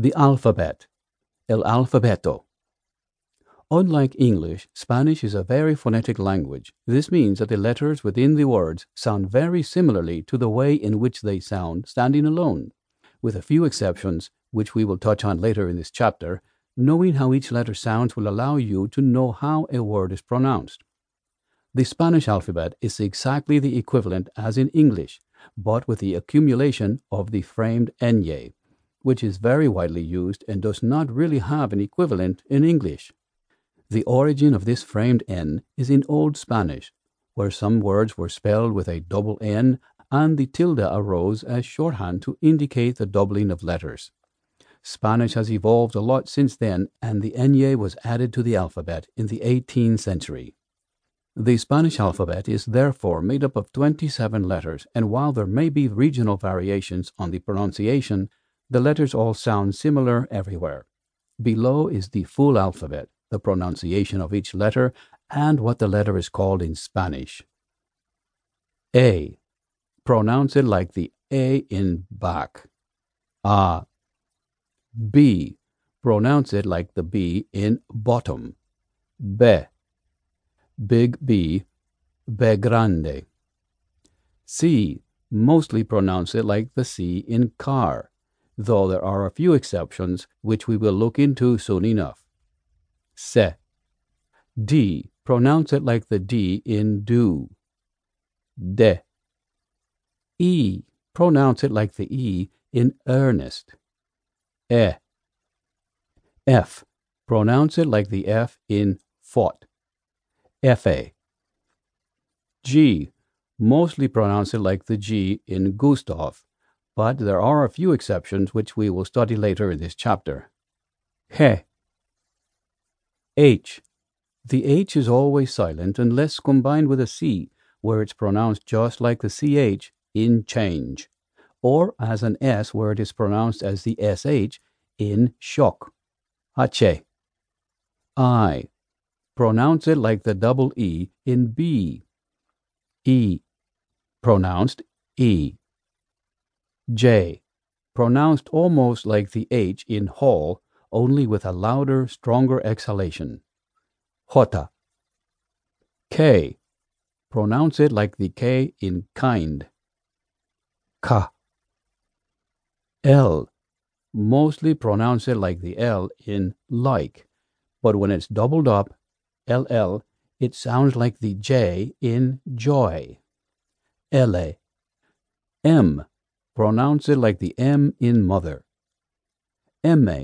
The alphabet. El alfabeto. Unlike English, Spanish is a very phonetic language. This means that the letters within the words sound very similarly to the way in which they sound standing alone. With a few exceptions, which we will touch on later in this chapter, knowing how each letter sounds will allow you to know how a word is pronounced. The Spanish alphabet is exactly the equivalent as in English, but with the accumulation of the framed ñ, which is very widely used and does not really have an equivalent in English. The origin of this framed N is in Old Spanish, where some words were spelled with a double N and the tilde arose as shorthand to indicate the doubling of letters. Spanish has evolved a lot since then, and the ñ was added to the alphabet in the 18th century. The Spanish alphabet is therefore made up of 27 letters, and while there may be regional variations on the pronunciation, the letters all sound similar everywhere. Below is the full alphabet, the pronunciation of each letter, and what the letter is called in Spanish. A. Pronounce it like the A in back. A. B. Pronounce it like the B in bottom. B. Big B. B grande. C. Mostly pronounce it like the C in car, though there are a few exceptions which we will look into soon enough se. D. Pronounce it like the D in do. De. E. Pronounce it like the E in earnest. E. F. Pronounce it like the F in fought. Fa. G. Mostly pronounce it like the G in Gustav, but there are a few exceptions which we will study later in this chapter. He. H. The H is always silent unless combined with a C, where it's pronounced just like the CH in change, or as an S where it is pronounced as the SH in shock. H. I. Pronounce it like the double E in B. E. Pronounced E. J. Pronounced almost like the H in hall only with a louder, stronger exhalation. Jota. K. Pronounce it like the K in kind. Ka. L. Mostly pronounce it like the L in like, but when it's doubled up, LL, it sounds like the J in joy. LA. M. Pronounce it like the M in mother. MA